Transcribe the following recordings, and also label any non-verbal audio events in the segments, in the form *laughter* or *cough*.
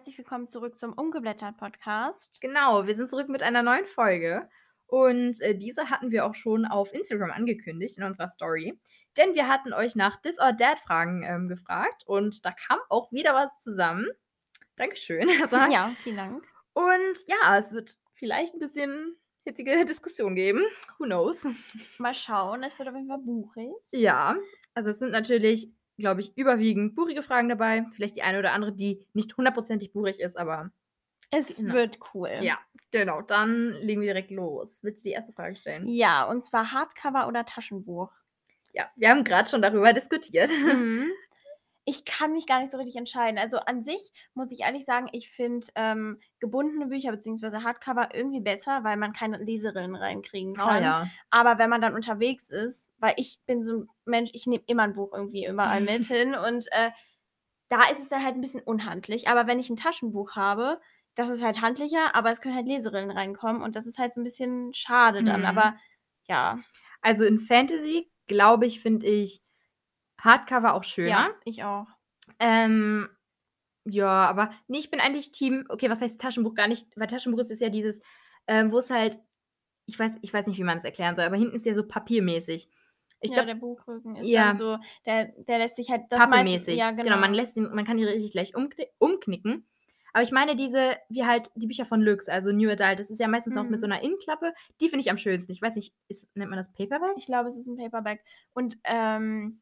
herzlich willkommen zurück zum Umgeblättert Podcast. Genau, wir sind zurück mit einer neuen Folge. Und äh, diese hatten wir auch schon auf Instagram angekündigt in unserer Story. Denn wir hatten euch nach This or Dad Fragen ähm, gefragt und da kam auch wieder was zusammen. Dankeschön. *laughs* Erstmal. Ja, vielen Dank. Und ja, es wird vielleicht ein bisschen hitzige Diskussion geben. Who knows? Mal schauen, es wird auf jeden Fall buchig. Ja, also es sind natürlich glaube ich, überwiegend buchige Fragen dabei. Vielleicht die eine oder andere, die nicht hundertprozentig buchig ist, aber. Es genau. wird cool. Ja, genau. Dann legen wir direkt los. Willst du die erste Frage stellen? Ja, und zwar Hardcover oder Taschenbuch? Ja, wir haben gerade schon darüber diskutiert. Mhm. *laughs* ich kann mich gar nicht so richtig entscheiden. Also an sich muss ich ehrlich sagen, ich finde ähm, gebundene Bücher bzw. Hardcover irgendwie besser, weil man keine Leserillen reinkriegen oh kann. Oh, ja. Aber wenn man dann unterwegs ist, weil ich bin so ein Mensch, ich nehme immer ein Buch irgendwie überall mit *laughs* hin und äh, da ist es dann halt ein bisschen unhandlich. Aber wenn ich ein Taschenbuch habe, das ist halt handlicher, aber es können halt Leserillen reinkommen und das ist halt so ein bisschen schade dann. Mhm. Aber ja. Also in Fantasy, glaube ich, finde ich Hardcover auch schöner. Ja, ich auch. Ähm, ja, aber nee, ich bin eigentlich Team, okay, was heißt Taschenbuch gar nicht, weil Taschenbuch ist, ist ja dieses, ähm, wo es halt, ich weiß, ich weiß nicht, wie man es erklären soll, aber hinten ist ja so papiermäßig. Ich ja, glaub, der Buchrücken ist ja, dann so, der, der lässt sich halt das Pappmäßig. Ja, genau. genau. man lässt ihn, man kann die richtig gleich umkn umknicken. Aber ich meine diese, wie halt die Bücher von Lux, also New Adult, das ist ja meistens mhm. auch mit so einer Innenklappe. Die finde ich am schönsten. Ich weiß nicht, ist, nennt man das Paperback? Ich glaube, es ist ein Paperback. Und ähm,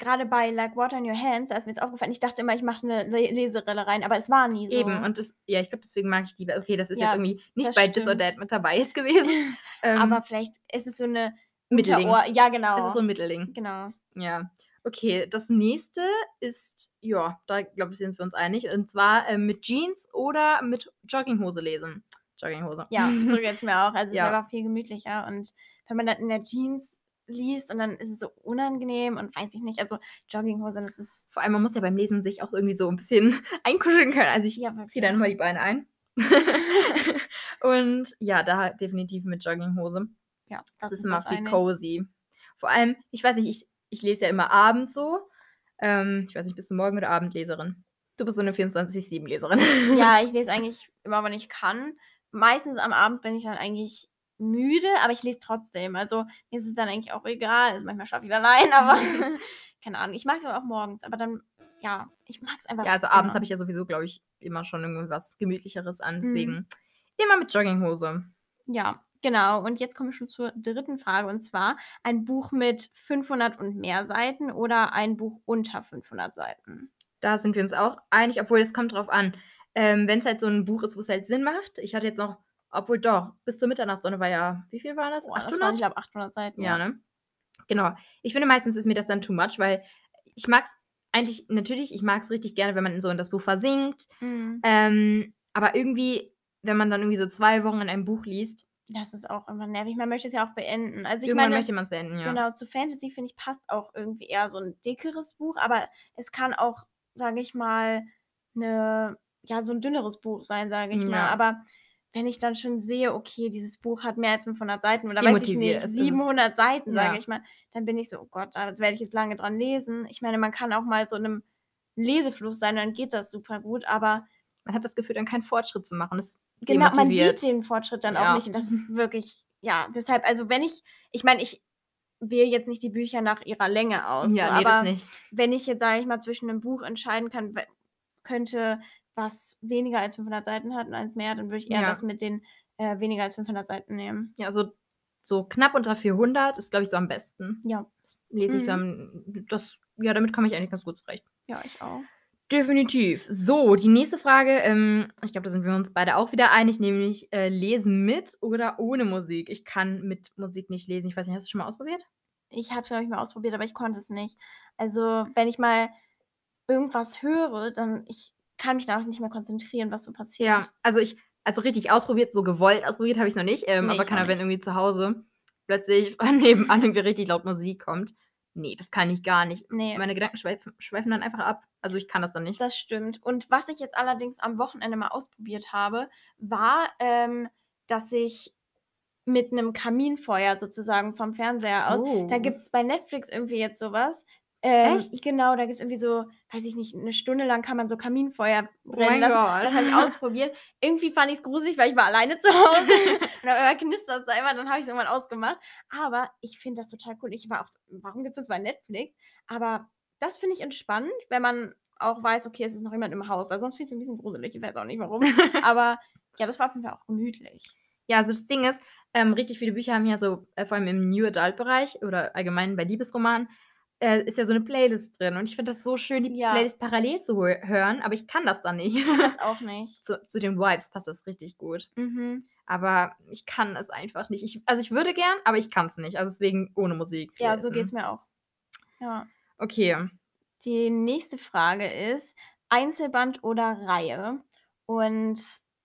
gerade bei Like Water in Your Hands, da ist mir jetzt aufgefallen, ich dachte immer, ich mache eine Leserelle rein, aber es war nie so. Eben, und das, ja, ich glaube, deswegen mag ich die. Okay, das ist ja, jetzt irgendwie nicht bei This or That mit dabei jetzt gewesen. *laughs* ähm, aber vielleicht ist es so eine Mittelding. Ja, genau. Es ist so ein Mittelding. Genau. Ja. Okay, das nächste ist, ja, da glaube ich, sind wir uns einig. Und zwar äh, mit Jeans oder mit Jogginghose lesen. Jogginghose. Ja, so geht es mir *laughs* auch. Also ja. es ist einfach viel gemütlicher. Und wenn man dann in der Jeans liest und dann ist es so unangenehm und weiß ich nicht. Also Jogginghose, das ist. Vor allem, man muss ja beim Lesen sich auch irgendwie so ein bisschen *laughs* einkuscheln können. Also ich ja, ziehe dann immer die Beine ein. *laughs* und ja, da definitiv mit Jogginghose. Ja, das, das ist immer viel einig. cozy. Vor allem, ich weiß nicht, ich, ich lese ja immer abends so. Ähm, ich weiß nicht, bist du Morgen- oder Abendleserin? Du bist so eine 24-7-Leserin. ja, *laughs* ich lese eigentlich immer, wenn ich kann. Meistens am Abend bin ich dann eigentlich müde, aber ich lese trotzdem. Also mir ist es dann eigentlich auch egal. Also, manchmal schaffe ich dann ein, aber *laughs* *laughs* keine Ahnung. Ich mag es auch morgens, aber dann, ja, ich mag es einfach. Ja, also abends habe ich ja sowieso, glaube ich, immer schon irgendwas Gemütlicheres an. Deswegen mhm. immer mit Jogginghose. Ja, genau. Und jetzt kommen wir schon zur dritten Frage und zwar ein Buch mit 500 und mehr Seiten oder ein Buch unter 500 Seiten. Da sind wir uns auch einig, obwohl es kommt drauf an. Ähm, Wenn es halt so ein Buch ist, wo es halt Sinn macht. Ich hatte jetzt noch obwohl doch, bis zur Mitternachtssonne war ja, wie viel war das? Boah, 800? Das waren, ich glaube, 800 Seiten. Ja, ne? Genau. Ich finde, meistens ist mir das dann too much, weil ich mag es eigentlich, natürlich, ich mag es richtig gerne, wenn man so in das Buch versinkt. Mhm. Ähm, aber irgendwie, wenn man dann irgendwie so zwei Wochen in einem Buch liest. Das ist auch immer nervig. Man möchte es ja auch beenden. Also ich Irgendwann meine, möchte man es beenden, ja. Genau, zu Fantasy finde ich passt auch irgendwie eher so ein dickeres Buch, aber es kann auch, sage ich mal, eine, ja, so ein dünneres Buch sein, sage ich ja. mal. Aber wenn ich dann schon sehe, okay, dieses Buch hat mehr als 500 Seiten oder weiß ich nicht, 700 Seiten, sage ja. ich mal, dann bin ich so, oh Gott, da werde ich jetzt lange dran lesen. Ich meine, man kann auch mal so in einem Lesefluss sein, dann geht das super gut, aber man hat das Gefühl, dann keinen Fortschritt zu machen. Das genau, man sieht den Fortschritt dann ja. auch nicht und das ist wirklich, ja, deshalb, also wenn ich, ich meine, ich wähle jetzt nicht die Bücher nach ihrer Länge aus, ja, so, nee, aber wenn ich jetzt, sage ich mal, zwischen einem Buch entscheiden kann, könnte was weniger als 500 Seiten hat und eins mehr, dann würde ich eher ja. das mit den äh, weniger als 500 Seiten nehmen. Ja, so, so knapp unter 400 ist, glaube ich, so am besten. Ja. Das lese ich mhm. so am, das, ja, damit komme ich eigentlich ganz gut zurecht. Ja, ich auch. Definitiv. So, die nächste Frage, ähm, ich glaube, da sind wir uns beide auch wieder einig, nämlich äh, lesen mit oder ohne Musik. Ich kann mit Musik nicht lesen. Ich weiß nicht, hast du es schon mal ausprobiert? Ich habe es, glaube ich, mal ausprobiert, aber ich konnte es nicht. Also, wenn ich mal irgendwas höre, dann ich kann mich danach nicht mehr konzentrieren, was so passiert. Ja, also ich, also richtig ausprobiert, so gewollt ausprobiert habe ich es noch nicht, ähm, nee, aber kann er, wenn irgendwie zu Hause plötzlich *laughs* nebenan irgendwie richtig laut Musik kommt. Nee, das kann ich gar nicht. Nee. Meine Gedanken schweifen, schweifen dann einfach ab. Also ich kann das dann nicht. Das stimmt. Und was ich jetzt allerdings am Wochenende mal ausprobiert habe, war, ähm, dass ich mit einem Kaminfeuer sozusagen vom Fernseher aus, oh. da gibt es bei Netflix irgendwie jetzt sowas, Ähm, Echt? Genau, da gibt es irgendwie so, weiß ich nicht, eine Stunde lang kann man so Kaminfeuer oh brennen oh lassen. Gott. Das habe ich *laughs* ausprobiert. Irgendwie fand ich es gruselig, weil ich war alleine zu Hause. *laughs* und dann knistert es da immer, dann habe ich es irgendwann ausgemacht. Aber ich finde das total cool. Ich war auch so, warum gibt es das bei Netflix? Aber das finde ich entspannend, wenn man auch weiß, okay, es ist noch jemand im Haus, weil sonst finde ich es ein bisschen gruselig. Ich weiß auch nicht warum. *laughs* Aber ja, das war auf jeden Fall auch gemütlich. Ja, also das Ding ist, ähm, richtig viele Bücher haben ja so, äh, vor allem im New Adult-Bereich oder allgemein bei Liebesromanen, äh, ist ja so eine Playlist drin. Und ich finde das so schön, die ja. Playlist parallel zu hören, aber ich kann das dann nicht. Ich kann das auch nicht. *laughs* zu, zu den Vibes passt das richtig gut. Mhm. Aber ich kann es einfach nicht. Ich, also ich würde gern, aber ich kann es nicht. Also deswegen ohne Musik. Ja, so geht es mir auch. Ja. Okay. Die nächste Frage ist: Einzelband oder Reihe? Und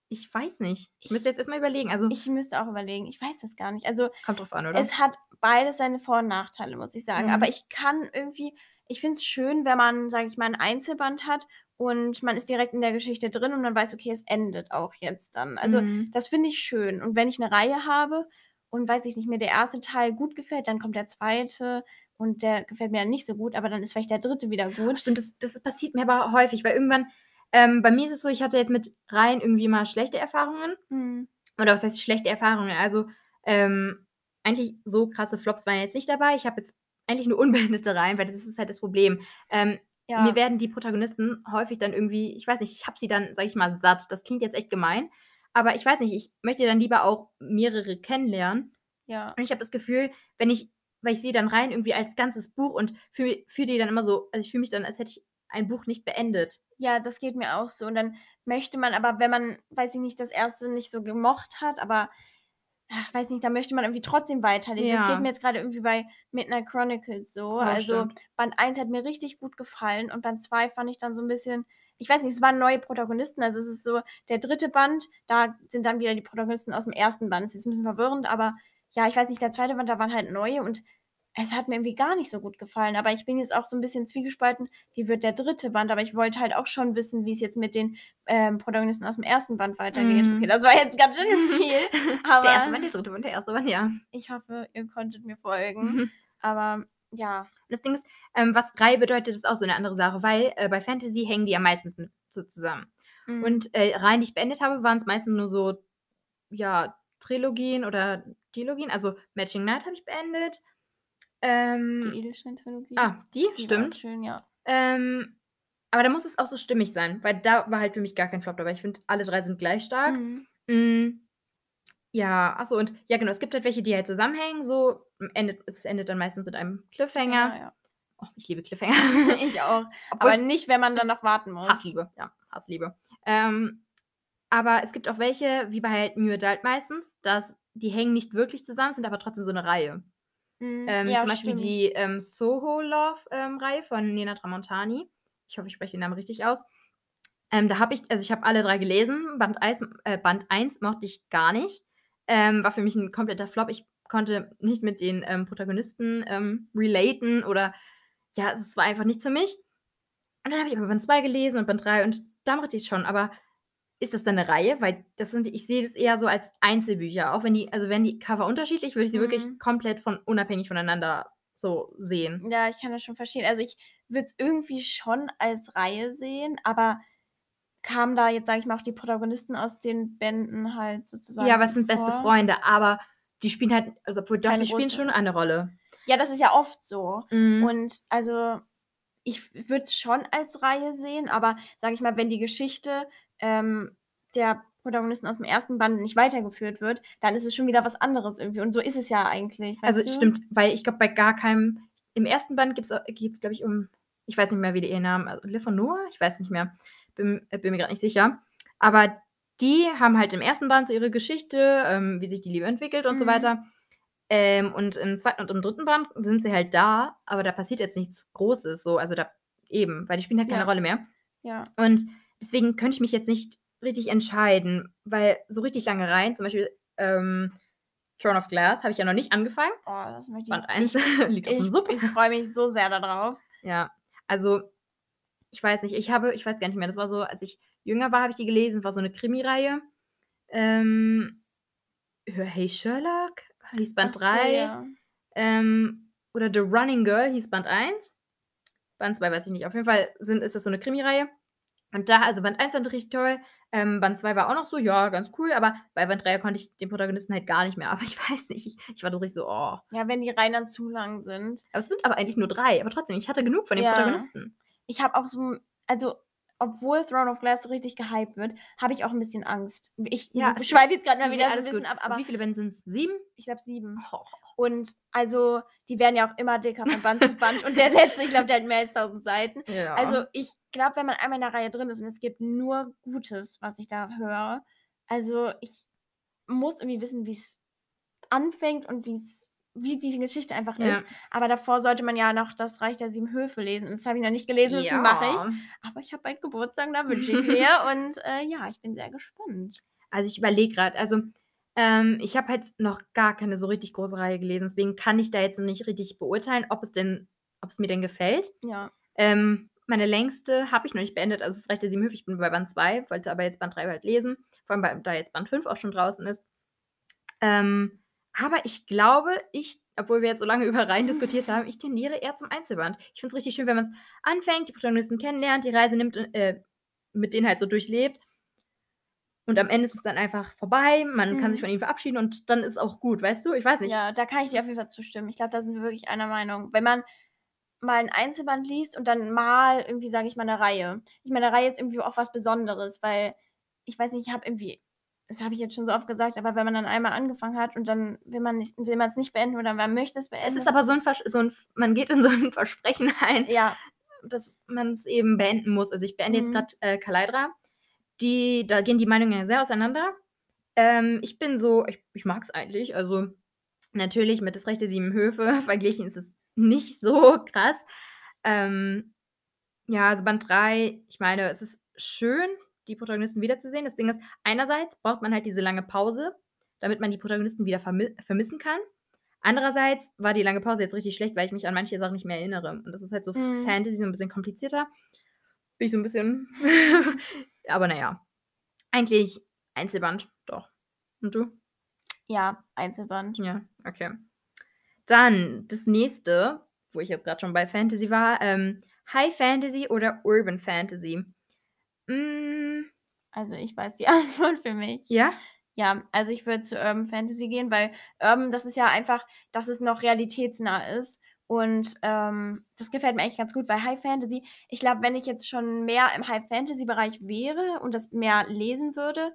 ich weiß nicht. Ich müsste jetzt erstmal überlegen. Also ich müsste auch überlegen. Ich weiß das gar nicht. Also kommt drauf an, oder? Es hat beides seine Vor- und Nachteile, muss ich sagen. Mhm. Aber ich kann irgendwie, ich finde es schön, wenn man, sage ich mal, ein Einzelband hat und man ist direkt in der Geschichte drin und man weiß, okay, es endet auch jetzt dann. Also mhm. das finde ich schön. Und wenn ich eine Reihe habe und weiß ich nicht, mir der erste Teil gut gefällt, dann kommt der zweite und der gefällt mir dann nicht so gut, aber dann ist vielleicht der dritte wieder gut. Stimmt, das, das passiert mir aber häufig, weil irgendwann ähm, bei mir ist es so, ich hatte jetzt mit Reihen irgendwie mal schlechte Erfahrungen. Mhm. Oder was heißt schlechte Erfahrungen? Also, ähm, eigentlich so krasse Flops waren jetzt nicht dabei. Ich habe jetzt eigentlich nur *laughs* unbeendete Reihen, weil das ist halt das Problem. Ähm, ja. Mir werden die Protagonisten häufig dann irgendwie, ich weiß nicht, ich habe sie dann, sag ich mal, satt. Das klingt jetzt echt gemein. Aber ich weiß nicht, ich möchte dann lieber auch mehrere kennenlernen. Ja. Und ich habe das Gefühl, wenn ich, weil ich sehe dann rein irgendwie als ganzes Buch und fühle fühl die dann immer so, also ich fühle mich dann, als hätte ich ein Buch nicht beendet. Ja, das geht mir auch so. Und dann möchte man aber, wenn man, weiß ich nicht, das erste nicht so gemocht hat, aber ach, weiß nicht, da möchte man irgendwie trotzdem weiterlesen. Ja. Das geht mir jetzt gerade irgendwie bei Midnight Chronicles so. Oh, also stimmt. Band 1 hat mir richtig gut gefallen und Band 2 fand ich dann so ein bisschen, ich weiß nicht, es waren neue Protagonisten. Also es ist so, der dritte Band, da sind dann wieder die Protagonisten aus dem ersten Band. Das ist jetzt ein bisschen verwirrend, aber ja, ich weiß nicht, der zweite Band, da waren halt neue und es hat mir irgendwie gar nicht so gut gefallen. Aber ich bin jetzt auch so ein bisschen zwiegespalten, wie wird der dritte Band. Aber ich wollte halt auch schon wissen, wie es jetzt mit den ähm, Protagonisten aus dem ersten Band weitergeht. Mm. Okay, das war jetzt ganz schön *laughs* viel. Aber der erste Band, der dritte Band, der erste Band, ja. Ich hoffe, ihr konntet mir folgen. aber ja. Das Ding ist, ähm, was Reihe bedeutet, ist auch so eine andere Sache, weil äh, bei Fantasy hängen die ja meistens mit so zusammen. Mm. Und äh, Reihen, die ich beendet habe, waren es meistens nur so, ja, Trilogien oder Dilogien. Also Matching Night habe ich beendet. Ähm, die Edelstein-Trilogie. Ah, die, die stimmt. Schön, ja. Ähm, aber da muss es auch so stimmig sein, weil da war halt für mich gar kein Flop dabei. Ich finde, alle drei sind gleich stark. Mhm. Mhm. Ja, achso, und ja, genau, es gibt halt welche, die halt zusammenhängen, so. Endet, es endet dann meistens mit einem Cliffhanger. Ja, ja. Oh, ich liebe Cliffhanger. *laughs* ich auch. Obwohl, aber nicht, wenn man dann noch warten muss. Hassliebe, ja, Hassliebe. Ähm, aber es gibt auch welche, wie bei halt New Adult meistens, dass die hängen nicht wirklich zusammen, sind aber trotzdem so eine Reihe. Mhm, ähm, ja, zum Beispiel stimmt. die ähm, Soho Love-Reihe ähm, von Nena Tramontani. Ich hoffe, ich spreche den Namen richtig aus. Ähm, da habe ich, also ich habe alle drei gelesen. Band 1, äh, Band 1 mochte ich gar nicht. Ähm, war für mich ein kompletter Flop. Ich konnte nicht mit den Protagonisten relaten oder ja, es war einfach nichts für mich. Und dann habe ich aber Band 2 gelesen und Band 3 und da mochte ich es schon. Aber ist das dann eine Reihe? Weil das sind, ich sehe das eher so als Einzelbücher. Auch wenn die, also wenn die Cover unterschiedlich, würde ich sie mhm. wirklich komplett von unabhängig voneinander so sehen. Ja, ich kann das schon verstehen. Also ich würde es irgendwie schon als Reihe sehen, aber kamen da jetzt, sage ich mal, auch die Protagonisten aus den Bänden halt sozusagen. Ja, es sind beste Freunde, aber die spielen halt, also obwohl doch, die spielen schon eine Rolle. Ja, das ist ja oft so. Mhm. Und also ich würde es schon als Reihe sehen, aber sage ich mal, wenn die Geschichte ähm, der Protagonisten aus dem ersten Band nicht weitergeführt wird, dann ist es schon wieder was anderes irgendwie. Und so ist es ja eigentlich. Also du? stimmt, weil ich glaube, bei gar keinem. Im ersten Band geht es, glaube ich, um. Ich weiß nicht mehr, wie die ihr Namen. Also Liv und Noah? Ich weiß nicht mehr. Bin, äh, bin mir gerade nicht sicher. Aber die haben halt im ersten Band so ihre Geschichte, ähm, wie sich die Liebe entwickelt und mhm. so weiter. Ähm, und im zweiten und im dritten Band sind sie halt da, aber da passiert jetzt nichts Großes. So, also da eben, weil die spielen halt keine ja. Rolle mehr. Ja. Und deswegen könnte ich mich jetzt nicht richtig entscheiden, weil so richtig lange rein, zum Beispiel ähm, Throne of Glass, habe ich ja noch nicht angefangen. Oh, das möchte ich. Band *laughs* 1 liegt auf dem Sub. Ich freue mich so sehr darauf. Ja, also ich weiß nicht, ich habe, ich weiß gar nicht mehr, das war so, als ich jünger war, habe ich die gelesen, war so eine Krimi-Reihe. Ähm, hey Sherlock hieß Band Ach 3. So, ja. ähm, oder The Running Girl hieß Band 1. Band 2 weiß ich nicht. Auf jeden Fall sind, ist das so eine Krimireihe. Und da, also Band 1 fand ich richtig toll. Ähm, Band 2 war auch noch so, ja, ganz cool, aber bei Band 3 konnte ich den Protagonisten halt gar nicht mehr. *laughs* Aber ich weiß nicht, ich, ich war doch richtig so, oh. Ja, wenn die Reihen dann zu lang sind. Aber es sind aber eigentlich nur drei. Aber trotzdem, ich hatte genug von den ja. Protagonisten. Ich habe auch so, also obwohl Throne of Glass so richtig gehypt wird, habe ich auch ein bisschen Angst. Ich ja, schweife jetzt gerade mal wieder so ein bisschen gut. ab. Aber Wie viele Bände sind es? Sieben? Ich glaube sieben. Oh. Und also, die werden ja auch immer dicker von Band zu Band. Und der letzte, ich glaube, der hat mehr als tausend Seiten. Ja. Also, ich glaube, wenn man einmal in der Reihe drin ist und es gibt nur Gutes, was ich da höre, also ich muss irgendwie wissen, wie es anfängt und wie es wie die Geschichte einfach ja. ist. Aber davor sollte man ja noch das Reich der Sieben Höfe lesen. das habe ich noch nicht gelesen, das ja. mache ich. Aber ich habe bald Geburtstag, da wünsche ich *laughs* es mir. und äh, ja, ich bin sehr gespannt. Also ich überlege gerade, also ähm, ich habe halt noch gar keine so richtig große Reihe gelesen. Deswegen kann ich da jetzt noch nicht richtig beurteilen, ob es denn, ob es mir denn gefällt. Ja. Ähm, meine längste habe ich noch nicht beendet, also das Reich der Sieben Höfe. Ich bin bei Band 2, wollte aber jetzt Band 3 halt lesen. Vor allem, weil da jetzt Band 5 auch schon draußen ist. Ähm, aber ich glaube, ich, obwohl wir jetzt so lange *laughs* über Reihen diskutiert haben, ich tendiere eher zum Einzelband. Ich finde es richtig schön, wenn man es anfängt, die Protagonisten kennenlernt, die Reise nimmt, äh, mit denen halt so durchlebt. Und am Ende ist es dann einfach vorbei, man mhm. kann sich mhm. von ihnen verabschieden und dann ist auch gut, weißt du? Ich weiß nicht. Ja, da kann ich dir auf jeden Fall zustimmen. Ich glaube, da sind wir wirklich einer Meinung. Wenn man mal ein Einzelband liest und dann mal irgendwie, sage ich mal, eine Reihe. Ich meine, eine Reihe ist irgendwie auch was Besonderes, weil ich weiß nicht, ich habe irgendwie das habe ich jetzt schon so oft gesagt, aber wenn man dann einmal angefangen hat und dann will man nicht, es nicht beenden oder man möchte es beenden. Es ist aber so ein, Vers so ein man geht in so ein *laughs* Versprechen ein, ja. dass man es eben beenden muss. Also ich beende mhm. jetzt gerade äh, Kaleidra. Die, da gehen die Meinungen ja sehr auseinander. Ähm, ich bin so, ich, ich mag es eigentlich. Also natürlich mit das Rechte Sieben Höfe *laughs* verglichen ist es nicht so krass. Ähm, ja, also Band 3, ich meine, es ist schön, die Protagonisten wiederzusehen. Das Ding ist, einerseits braucht man halt diese lange Pause, damit man die Protagonisten wieder vermi vermissen kann. Andererseits war die lange Pause jetzt richtig schlecht, weil ich mich an manche Sachen nicht mehr erinnere. Und das ist halt so mhm. Fantasy, so ein bisschen komplizierter. Bin ich so ein bisschen. Aber naja. Eigentlich Einzelband, doch. Und du? Ja, Einzelband. Ja, okay. Dann das nächste, wo ich jetzt gerade schon bei Fantasy war, ähm, High Fantasy oder Urban Fantasy. Mm, also ich weiß die *laughs* Antwort für mich. Ja? Ja, also ich würde zu Urban Fantasy gehen, weil Urban, das ist ja einfach, dass es noch realitätsnah ist. Und ähm, das gefällt mir eigentlich ganz gut, weil High Fantasy, ich glaube, wenn ich jetzt schon mehr im High Fantasy-Bereich wäre und das mehr lesen würde,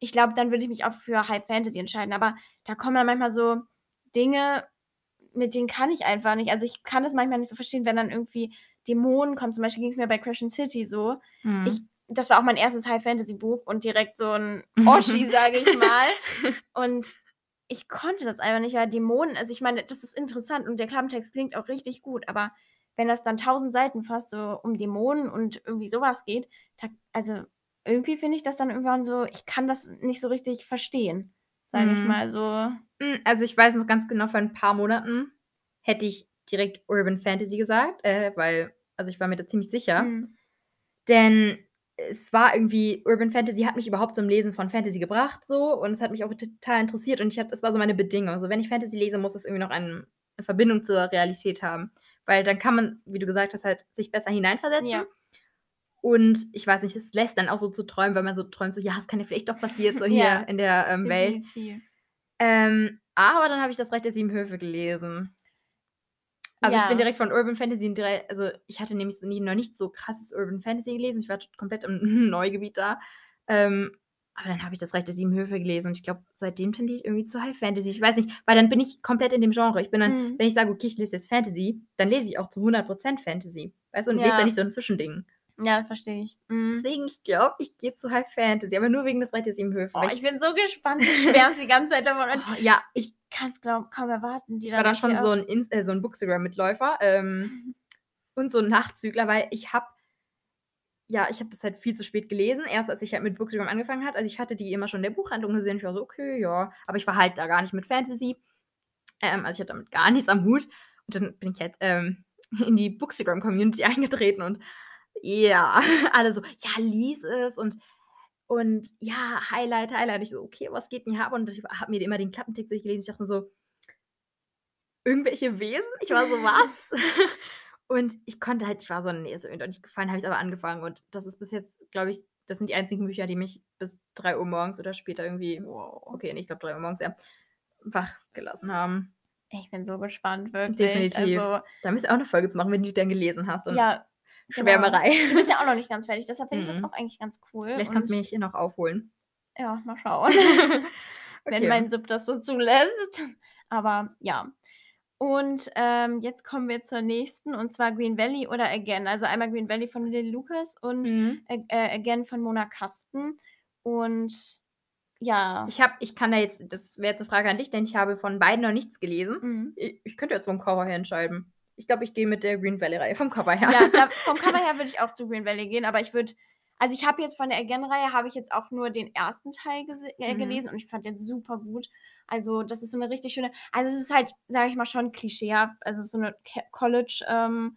ich glaube, dann würde ich mich auch für High Fantasy entscheiden. Aber da kommen dann manchmal so Dinge, mit denen kann ich einfach nicht. Also ich kann es manchmal nicht so verstehen, wenn dann irgendwie Dämonen kommen. Zum Beispiel ging es mir bei Crash City so. Mhm. Ich das war auch mein erstes High-Fantasy-Buch und direkt so ein *laughs* Oschi, sage ich mal. *laughs* Und ich konnte das einfach nicht, weil Dämonen, also ich meine, das ist interessant und der Klappentext klingt auch richtig gut, aber wenn das dann tausend Seiten fast so um Dämonen und irgendwie sowas geht, da, also irgendwie finde ich das dann irgendwann so, ich kann das nicht so richtig verstehen, sage mm. ich mhm. mal so. Mm, also ich weiß noch ganz genau, vor ein paar Monaten hätte ich direkt Urban Fantasy gesagt, äh, weil, also ich war mir da ziemlich sicher. Mm. Denn es war irgendwie, Urban Fantasy hat mich überhaupt zum Lesen von Fantasy gebracht, so, und es hat mich auch total interessiert und ich hatte, das war so meine Bedingung. So, wenn ich Fantasy lese, muss es irgendwie noch eine, eine Verbindung zur Realität haben. Weil dann kann man, wie du gesagt hast, halt sich besser hineinversetzen. Ja. Und ich weiß nicht, es lässt dann auch so zu träumen, weil man so träumt, so, ja, es kann ja vielleicht doch passieren, so *laughs* hier ja, in der ähm, Welt. Ähm, aber dann habe ich das Recht der Sieben Höfe gelesen. Also ja. ich bin direkt von Urban Fantasy direkt, also ich hatte nämlich noch nicht so krasses Urban Fantasy gelesen. Ich war komplett im *laughs* Neugebiet da. Ähm, aber dann habe ich das Reich der Sieben Höfe gelesen und ich glaube, seitdem finde ich irgendwie zu High Fantasy. Ich weiß nicht, weil dann bin ich komplett in dem Genre. Ich bin dann, mhm. wenn ich sage, okay, ich lese jetzt Fantasy, dann lese ich auch zu 100% Fantasy. Weißt du, und ja. lese da nicht so ein Zwischending. Ja, verstehe ich. Mhm. Deswegen, ich glaube, ich gehe zu High Fantasy, aber nur wegen des Reich der Sieben Höfe. Oh, ich bin so gespannt. Ich schwärme die ganze Zeit davon. Oh, *laughs* ja, ich kann es kaum erwarten. ich war da schon so ein, äh, so ein Bookstagram-Mitläufer ähm, *laughs* und so ein Nachzügler, weil ich habe ja, ich habe das halt viel zu spät gelesen. Erst als ich halt mit Bookstagram angefangen hat, also ich hatte die immer schon in der Buchhandlung gesehen. Ich war so, okay, ja. Aber ich war halt da gar nicht mit Fantasy. Ähm, also ich hatte damit gar nichts am Hut. Und dann bin ich jetzt ähm, *laughs* in die Bookstagram-Community eingetreten und ja, *laughs* alle so, ja, lies es und und ja, Highlight, Highlight. Ich so, okay, was geht denn hier ab? Und ich habe mir immer den Klappentext durchgelesen. Ich dachte mir so, irgendwelche Wesen? Ich war so, was? *laughs* Und ich konnte halt, ich war so, nee, ist irgendwie nicht gefallen, habe ich aber angefangen. Und das ist bis jetzt, glaube ich, das sind die einzigen Bücher, die mich bis 3 Uhr morgens oder später irgendwie, wow. okay, ich glaube 3 Uhr morgens, ja, wach gelassen haben. Ich bin so gespannt, wirklich. Definitiv. Also, da müsst ihr auch eine Folge zu machen, wenn du die dann gelesen hast. ja, Schwärmerei. Genau. Du bist ja auch noch nicht *laughs* ganz fertig, deshalb finde ich das mhm. auch eigentlich ganz cool. Vielleicht kannst du mich hier noch aufholen. Ja, mal schauen. *laughs* okay. Wenn mein Sub das so zulässt. Aber ja. Und ähm, jetzt kommen wir zur nächsten, und zwar Green Valley oder Again. Also einmal Green Valley von Lily Lucas und mhm. äh, Again von Mona Kasten. Und ja. Ich habe, ich kann da jetzt, das wäre jetzt eine Frage an dich, denn ich habe von beiden noch nichts gelesen. Mhm. Ich, ich, könnte jetzt vom Cover her entscheiden. Ich glaube, ich gehe mit der Green Valley-Reihe vom Cover her. Ja, da, *laughs* vom Cover her würde ich auch zu Green Valley gehen, aber ich würde, also ich habe jetzt von der Again-Reihe, habe ich jetzt auch nur den ersten Teil äh, mhm. gelesen und ich fand den super gut. Also das ist so eine richtig schöne, also es ist halt, sage ich mal, schon klischeehaft, also so eine College- ähm,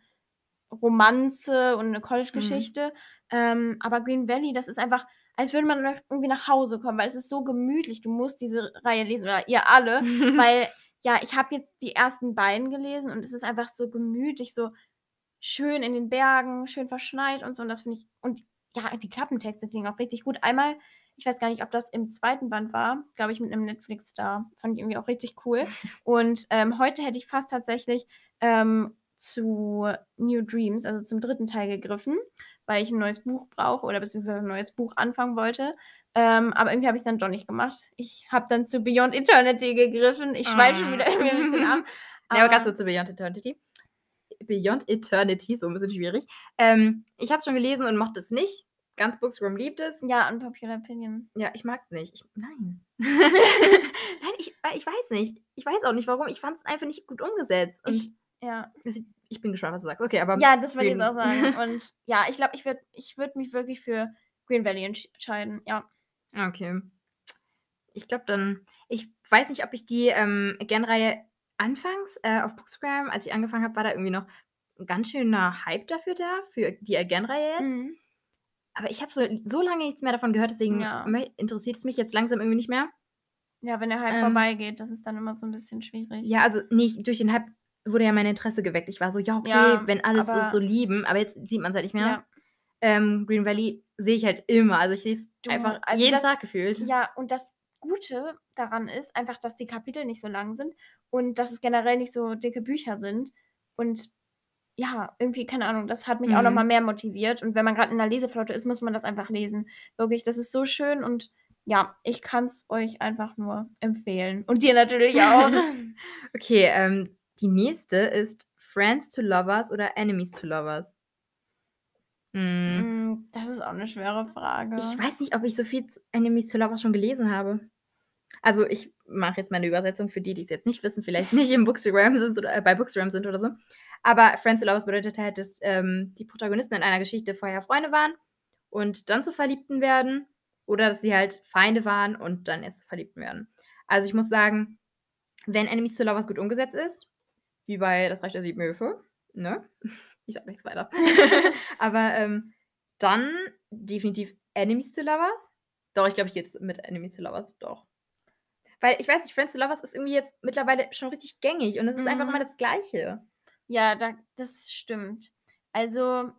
Romanze und eine College-Geschichte. Mhm. Ähm, aber Green Valley, das ist einfach, als würde man irgendwie nach Hause kommen, weil es ist so gemütlich. Du musst diese Reihe lesen oder ihr alle, *laughs* weil ja, ich habe jetzt die ersten beiden gelesen und es ist einfach so gemütlich, so schön in den Bergen, schön verschneit und so. Und das finde ich, und ja, die Klappentexte klingen auch richtig gut. Einmal, ich weiß gar nicht, ob das im zweiten Band war, glaube ich, mit einem Netflix-Star. Fand ich irgendwie auch richtig cool. *laughs* Und ähm, heute hätte ich fast tatsächlich ähm, zu New Dreams, also zum dritten Teil gegriffen, weil ich ein neues Buch brauche oder beziehungsweise ein neues Buch anfangen wollte. Ähm, aber irgendwie habe ich es dann doch nicht gemacht. Ich habe dann zu Beyond Eternity gegriffen. Ich schweife schon wieder irgendwie ein bisschen ab. Aber, *laughs* ja, aber ganz so zu Beyond Eternity. Beyond Eternity, so ein bisschen schwierig. Ähm, ich habe es schon gelesen und mochte es nicht. Ganz Booksroom liebt es. Ja, Unpopular Opinion. Ja, ich mag es nicht. Ich, nein. *laughs* *laughs* nein, ich, ich weiß nicht. Ich weiß auch nicht, warum. Ich fand es einfach nicht gut umgesetzt. Und ich, ja. Ich bin gespannt, was du sagst. Okay, aber. Ja, das wollte ich jetzt auch sagen. Und ja, ich glaube, ich würde ich würd mich wirklich für Green Valley entscheiden. Ja. Okay. Ich glaube dann. Ich weiß nicht, ob ich die ähm, Gen-Reihe anfangs äh, auf Bookstagram, als ich angefangen habe, war da irgendwie noch ein ganz schöner Hype dafür da, für die Again-Reihe jetzt. Mhm. Aber ich habe so, so lange nichts mehr davon gehört, deswegen ja. interessiert es mich jetzt langsam irgendwie nicht mehr. Ja, wenn der Hype ähm, vorbeigeht, das ist dann immer so ein bisschen schwierig. Ja, also nicht durch den Hype wurde ja mein Interesse geweckt. Ich war so, ja, okay, ja, wenn alles so, so lieben, aber jetzt sieht man es halt nicht mehr. Ja. Ähm, Green Valley sehe ich halt immer. Also ich sehe es einfach also jeden das, Tag gefühlt. Ja, und das Gute daran ist einfach, dass die Kapitel nicht so lang sind und dass es generell nicht so dicke Bücher sind. Und ja, irgendwie, keine Ahnung, das hat mich mhm. auch nochmal mehr motiviert. Und wenn man gerade in der Leseflotte ist, muss man das einfach lesen. Wirklich, das ist so schön und ja, ich kann es euch einfach nur empfehlen. Und dir natürlich auch. *laughs* okay, ähm, die nächste ist Friends to Lovers oder Enemies to Lovers? Hm. Das ist auch eine schwere Frage. Ich weiß nicht, ob ich so viel zu Enemies to Lovers schon gelesen habe. Also ich mache jetzt meine Übersetzung für die, die es jetzt nicht wissen, vielleicht nicht im Bookstagram sind oder äh, bei Bookstagram sind oder so. Aber Friends to Lovers bedeutet halt, dass ähm, die Protagonisten in einer Geschichte vorher Freunde waren und dann zu Verliebten werden. Oder dass sie halt Feinde waren und dann erst zu Verliebten werden. Also ich muss sagen, wenn Enemies to Lovers gut umgesetzt ist, wie bei Das Reich der Sieben Höfe. Ne? *laughs* Ich sag nichts weiter. *laughs* *laughs* Aber ähm, dann definitiv Enemies to Lovers. Doch, ich glaube, ich gehe jetzt mit Enemies to Lovers. Doch. Weil ich weiß nicht, Friends to Lovers ist irgendwie jetzt mittlerweile schon richtig gängig und es ist mhm. einfach immer das Gleiche. Ja, da, das stimmt. Also,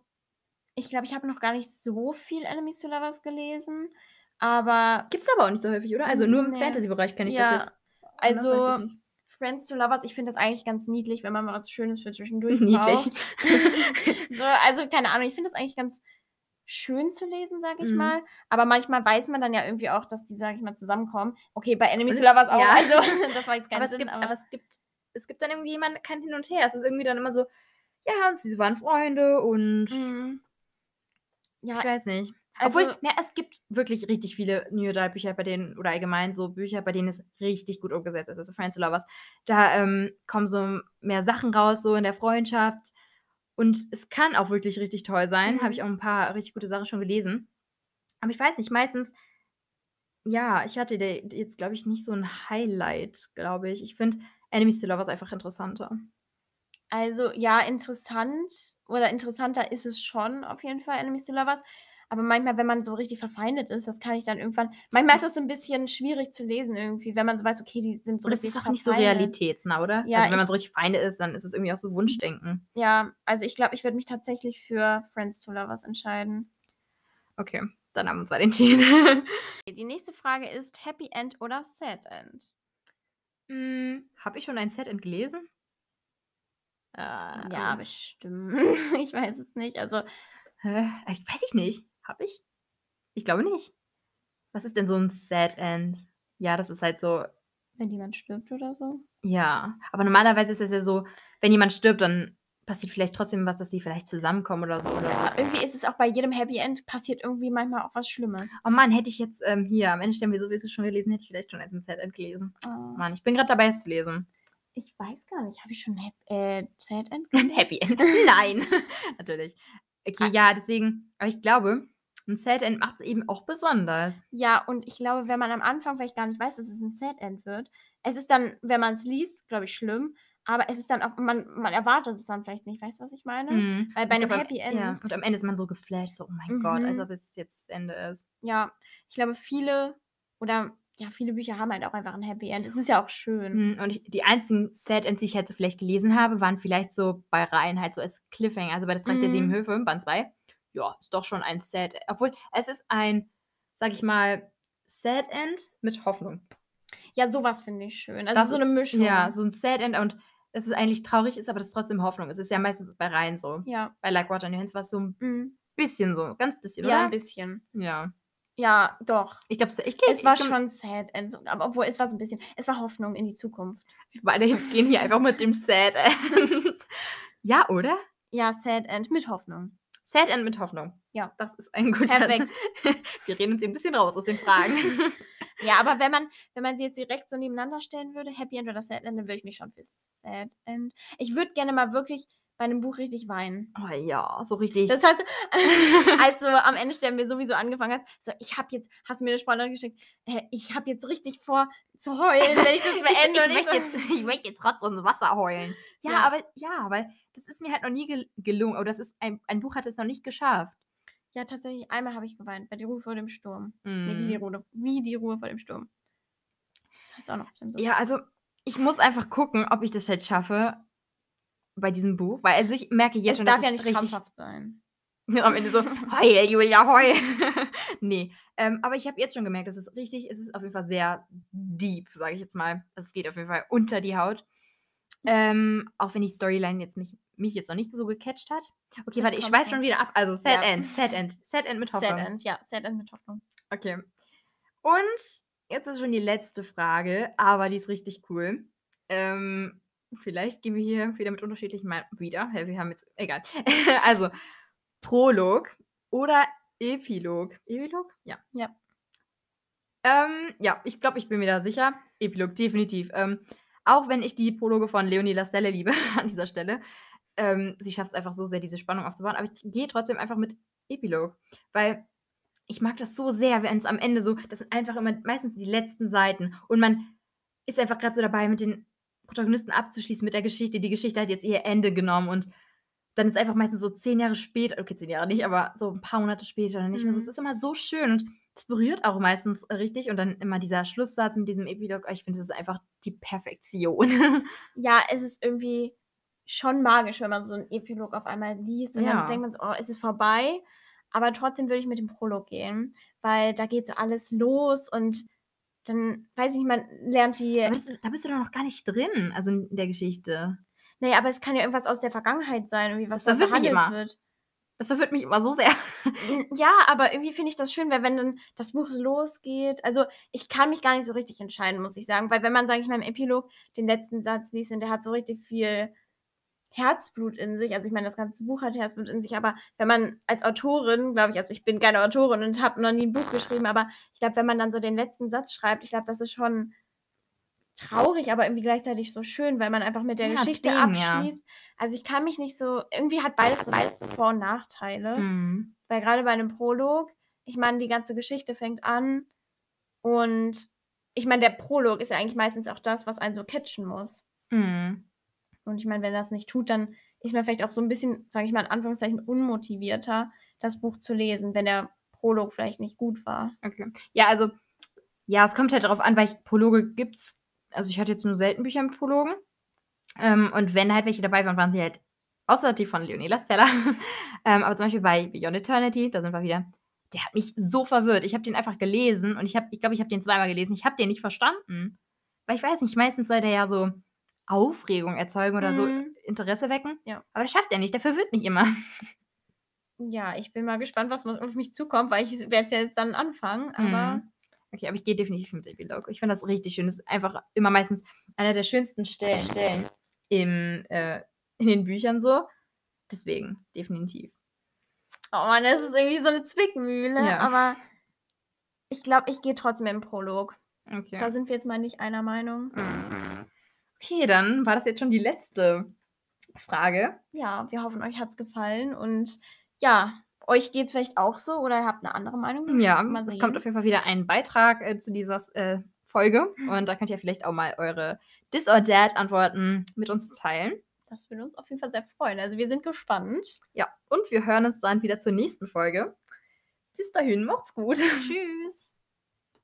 ich glaube, ich habe noch gar nicht so viel Enemies to Lovers gelesen. Aber. Gibt's aber auch nicht so häufig, oder? Also nur im nee. Fantasy-Bereich kenne ich ja, das jetzt. Also, Friends to Lovers, ich finde das eigentlich ganz niedlich, wenn man mal was Schönes für zwischendurch *laughs* niedlich. *laughs* so, also keine Ahnung, ich finde das eigentlich ganz schön zu lesen, sage ich mhm. mal. Aber manchmal weiß man dann ja irgendwie auch, dass die, sage ich mal, zusammenkommen. Okay, bei Enemies to Lovers auch. Ja. Also, *laughs* das war jetzt kein aber Sinn. Es gibt, aber, aber es gibt, es gibt dann irgendwie jemand, kein Hin und Her. Es ist irgendwie dann immer so, ja, und sie waren Freunde und mhm. ja, ich weiß nicht. Also, Obwohl, ne, es gibt wirklich richtig viele New Adult Bücher, bei denen, oder allgemein so Bücher, bei denen es richtig gut umgesetzt ist. Also Friends to Lovers. Da ähm, kommen so mehr Sachen raus, so in der Freundschaft. Und es kann auch wirklich richtig toll sein. Mhm. Habe ich auch ein paar richtig gute Sachen schon gelesen. Aber ich weiß nicht, meistens, ja, ich hatte jetzt, glaube ich, nicht so ein Highlight, glaube ich. Ich finde Enemies to Lovers einfach interessanter. Also, ja, interessant oder interessanter ist es schon auf jeden Fall, Enemies to Lovers. Aber manchmal, wenn man so richtig verfeindet ist, das kann ich dann irgendwann. Manchmal ist das so ein bisschen schwierig zu lesen irgendwie, wenn man so weiß, okay, die sind so. Und das ist auch nicht so realitätsnah, oder? Ja, also wenn man so richtig Feinde ist, dann ist es irgendwie auch so Wunschdenken. Ja, also ich glaube, ich würde mich tatsächlich für Friends to Lovers entscheiden. Okay, dann haben wir zwar den Team. *laughs* die nächste Frage ist Happy End oder Sad End? Hm, Habe ich schon ein Sad End gelesen? Äh, ja, ähm. bestimmt. *laughs* ich weiß es nicht. Also. Äh, ich weiß ich nicht. Habe ich? Ich glaube nicht. Was ist denn so ein Sad End? Ja, das ist halt so. Wenn jemand stirbt oder so? Ja, aber normalerweise ist es ja so, wenn jemand stirbt, dann passiert vielleicht trotzdem was, dass die vielleicht zusammenkommen oder so. Oder ja, irgendwie ist es auch bei jedem Happy End passiert irgendwie manchmal auch was Schlimmes. Oh Mann, hätte ich jetzt ähm, hier am Ende stellen wir sowieso schon gelesen, hätte ich vielleicht schon als ein Sad End gelesen. Oh. Mann, ich bin gerade dabei, es zu lesen. Ich weiß gar nicht, habe ich schon Hap äh, Sad End? *laughs* Happy End? Nein, *laughs* natürlich. Okay, ah. ja, deswegen, aber ich glaube, ein Sad End macht es eben auch besonders. Ja, und ich glaube, wenn man am Anfang vielleicht gar nicht weiß, dass es ein Sad End wird, es ist dann, wenn man es liest, glaube ich, schlimm. Aber es ist dann auch, man, man erwartet es dann vielleicht nicht, weißt du, was ich meine? Mhm. Weil bei ich einem glaube, Happy End. Ja, und am Ende ist man so geflasht, so, oh mein mhm. Gott, als ob es jetzt Ende ist. Ja, ich glaube, viele oder ja, viele Bücher haben halt auch einfach ein Happy End. Es ist ja auch schön. Mhm. Und ich, die einzigen Sad Ends, die ich halt so vielleicht gelesen habe, waren vielleicht so bei Reihen halt so als Cliffhanger. Also bei Das Reich der Sieben mhm. Höfe, Band 2. Ja, ist doch schon ein Sad Obwohl, es ist ein, sag ich mal, Sad End mit Hoffnung. Ja, sowas finde ich schön. Also das so eine Mischung. Ja, so ein Sad End und dass es eigentlich traurig ist, aber das ist trotzdem Hoffnung. Es ist ja meistens bei Reihen so. Ja. Bei Like Water and Your Hands war es so ein mhm. bisschen so, ganz bisschen, ja, oder? Ja, ein bisschen. Ja. Ja, doch. Ich glaube, ich, es war ich, schon sad, also, aber obwohl es war so ein bisschen, es war Hoffnung in die Zukunft. Wir beide *laughs* gehen hier einfach mit dem Sad End. ja, oder? Ja, Sad End mit Hoffnung. Sad End mit Hoffnung. Ja. Das ist ein guter Perfekt. *laughs* Wir reden uns hier ein bisschen raus aus den Fragen. *laughs* ja, aber wenn man, wenn man sie jetzt direkt so nebeneinander stellen würde, Happy End oder Sad End, dann würde ich mich schon für Sad End. Ich würde gerne mal wirklich bei einem Buch richtig weinen. Oh ja, so richtig. Das heißt, *laughs* *laughs* als du am Ende stellen wir sowieso angefangen hast, so ich habe jetzt, hast du mir eine Sprachnachricht geschickt, äh, ich habe jetzt richtig vor zu heulen, wenn ich das *laughs* beende. ich, ich, möchte jetzt, ich möchte jetzt Rotz und Wasser heulen. Ja, ja, aber ja, weil das ist mir halt noch nie gel gelungen. Oder das ist ein, ein Buch hat es noch nicht geschafft. Ja, tatsächlich, einmal habe ich geweint, bei Die Ruhe vor dem Sturm. Mm. Nee, wie die, mhm. Ruhe, wie die Ruhe vor dem Sturm. Das heißt auch noch. So. Ja, also ich muss einfach gucken, ob ich das halt schaffe, bei diesem Buch, weil also ich merke jetzt es schon, dass darf ja nicht richtig krampfhaft sein. *laughs* Am Ende so, heul, Julia, heul. *laughs* nee, ähm, aber ich habe jetzt schon gemerkt, dass es richtig, es ist auf jeden Fall sehr deep, sage ich jetzt mal. Also es geht auf jeden Fall unter die Haut. Ähm, auch wenn die Storyline jetzt mich, mich jetzt noch nicht so gecatcht hat. Okay, warte, ich schweife schon wieder ab. Also Sad ja. End, Sad End, Sad End mit Hoffnung. Sad End, ja, Sad End mit Hoffnung. Okay. Und jetzt ist schon die letzte Frage, aber die ist richtig cool. Ähm, Vielleicht gehen wir hier wieder mit unterschiedlichen Meinungen wieder. Wir haben jetzt, egal. *laughs* also, Prolog oder Epilog. Epilog? Ja. Ja. Ähm, ja, ich glaube, ich bin mir da sicher. Epilog, definitiv. Ähm, auch wenn ich die Prologe von Leonie Lastelle liebe, *laughs* an dieser Stelle. Ähm, sie schafft es einfach so sehr, diese Spannung aufzubauen. Aber ich gehe trotzdem einfach mit Epilog. Weil ich mag das so sehr, wenn es am Ende so, das sind einfach immer meistens die letzten Seiten. Und man ist einfach gerade so dabei mit den Protagonisten abzuschließen mit der Geschichte. Die Geschichte hat jetzt ihr Ende genommen und dann ist einfach meistens so zehn Jahre später, okay, zehn Jahre nicht, aber so ein paar Monate später dann nicht mhm. mehr so. Es ist immer so schön und es berührt auch meistens richtig und dann immer dieser Schlusssatz mit diesem Epilog. Ich finde, das ist einfach die Perfektion. *laughs* ja, es ist irgendwie schon magisch, wenn man so einen Epilog auf einmal liest und ja. dann denkt man so, oh, es ist vorbei. Aber trotzdem würde ich mit dem Prolog gehen, weil da geht so alles los und dann weiß ich nicht, man lernt die. Aber das, da bist du doch noch gar nicht drin, also in der Geschichte. Naja, aber es kann ja irgendwas aus der Vergangenheit sein, irgendwie was das da verhandelt wird. Das verwirrt mich immer so sehr. Ja, aber irgendwie finde ich das schön, weil wenn dann das Buch losgeht, also ich kann mich gar nicht so richtig entscheiden, muss ich sagen, weil wenn man, sage ich mal, im Epilog den letzten Satz liest und der hat so richtig viel Herzblut in sich. Also ich meine, das ganze Buch hat Herzblut in sich, aber wenn man als Autorin, glaube ich, also ich bin keine Autorin und habe noch nie ein Buch geschrieben, aber ich glaube, wenn man dann so den letzten Satz schreibt, ich glaube, das ist schon traurig, aber irgendwie gleichzeitig so schön, weil man einfach mit der ja, Geschichte Ding, abschließt. Ja. Also ich kann mich nicht so, irgendwie hat beides so, beides so Vor- und Nachteile. Mhm. Weil gerade bei einem Prolog, ich meine, die ganze Geschichte fängt an und ich meine, der Prolog ist ja eigentlich meistens auch das, was einen so catchen muss. Mhm. Und ich meine, wenn er das nicht tut, dann ist man vielleicht auch so ein bisschen, sage ich mal in Anführungszeichen, unmotivierter, das Buch zu lesen, wenn er Prolog vielleicht nicht gut war. Okay. Ja, also, ja, es kommt halt darauf an, weil ich Prologe gibt's. Also ich hatte jetzt nur selten Bücher mit Prologen. Ähm, und wenn halt welche dabei waren, waren sie halt außer die von Leonie Lastella. *laughs* ähm, aber zum Beispiel bei Beyond Eternity, da sind wir wieder. Der hat mich so verwirrt. Ich habe den einfach gelesen und ich habe, ich glaube, ich habe den zweimal gelesen. Ich habe den nicht verstanden. Weil ich weiß nicht, meistens soll der ja so Aufregung erzeugen oder mhm. so Interesse wecken. Ja. Aber das schafft er nicht. Der verwirrt mich immer. Ja, ich bin mal gespannt, was auf mich zukommt, weil ich werde es ja jetzt dann anfangen. Aber. Mhm. Okay, aber ich gehe definitiv mit Epilog. Ich finde das richtig schön. Das ist einfach immer meistens einer der schönsten Stellen, Stellen im, äh, in den Büchern so. Deswegen, definitiv. Oh Mann, das ist irgendwie so eine Zwickmühle. Ja. Aber ich glaube, ich gehe trotzdem im Prolog. Okay. Da sind wir jetzt mal nicht einer Meinung. Okay, dann war das jetzt schon die letzte Frage. Ja, wir hoffen, euch hat es gefallen. Und ja, euch geht es vielleicht auch so oder ihr habt eine andere Meinung? Ja, es kommt auf jeden Fall wieder ein Beitrag äh, zu dieser äh, Folge. Und da könnt ihr vielleicht auch mal eure This or That Antworten mit uns teilen. Das würde uns auf jeden Fall sehr freuen. Also wir sind gespannt. Ja, und wir hören uns dann wieder zur nächsten Folge. Bis dahin, macht's gut. Tschüss.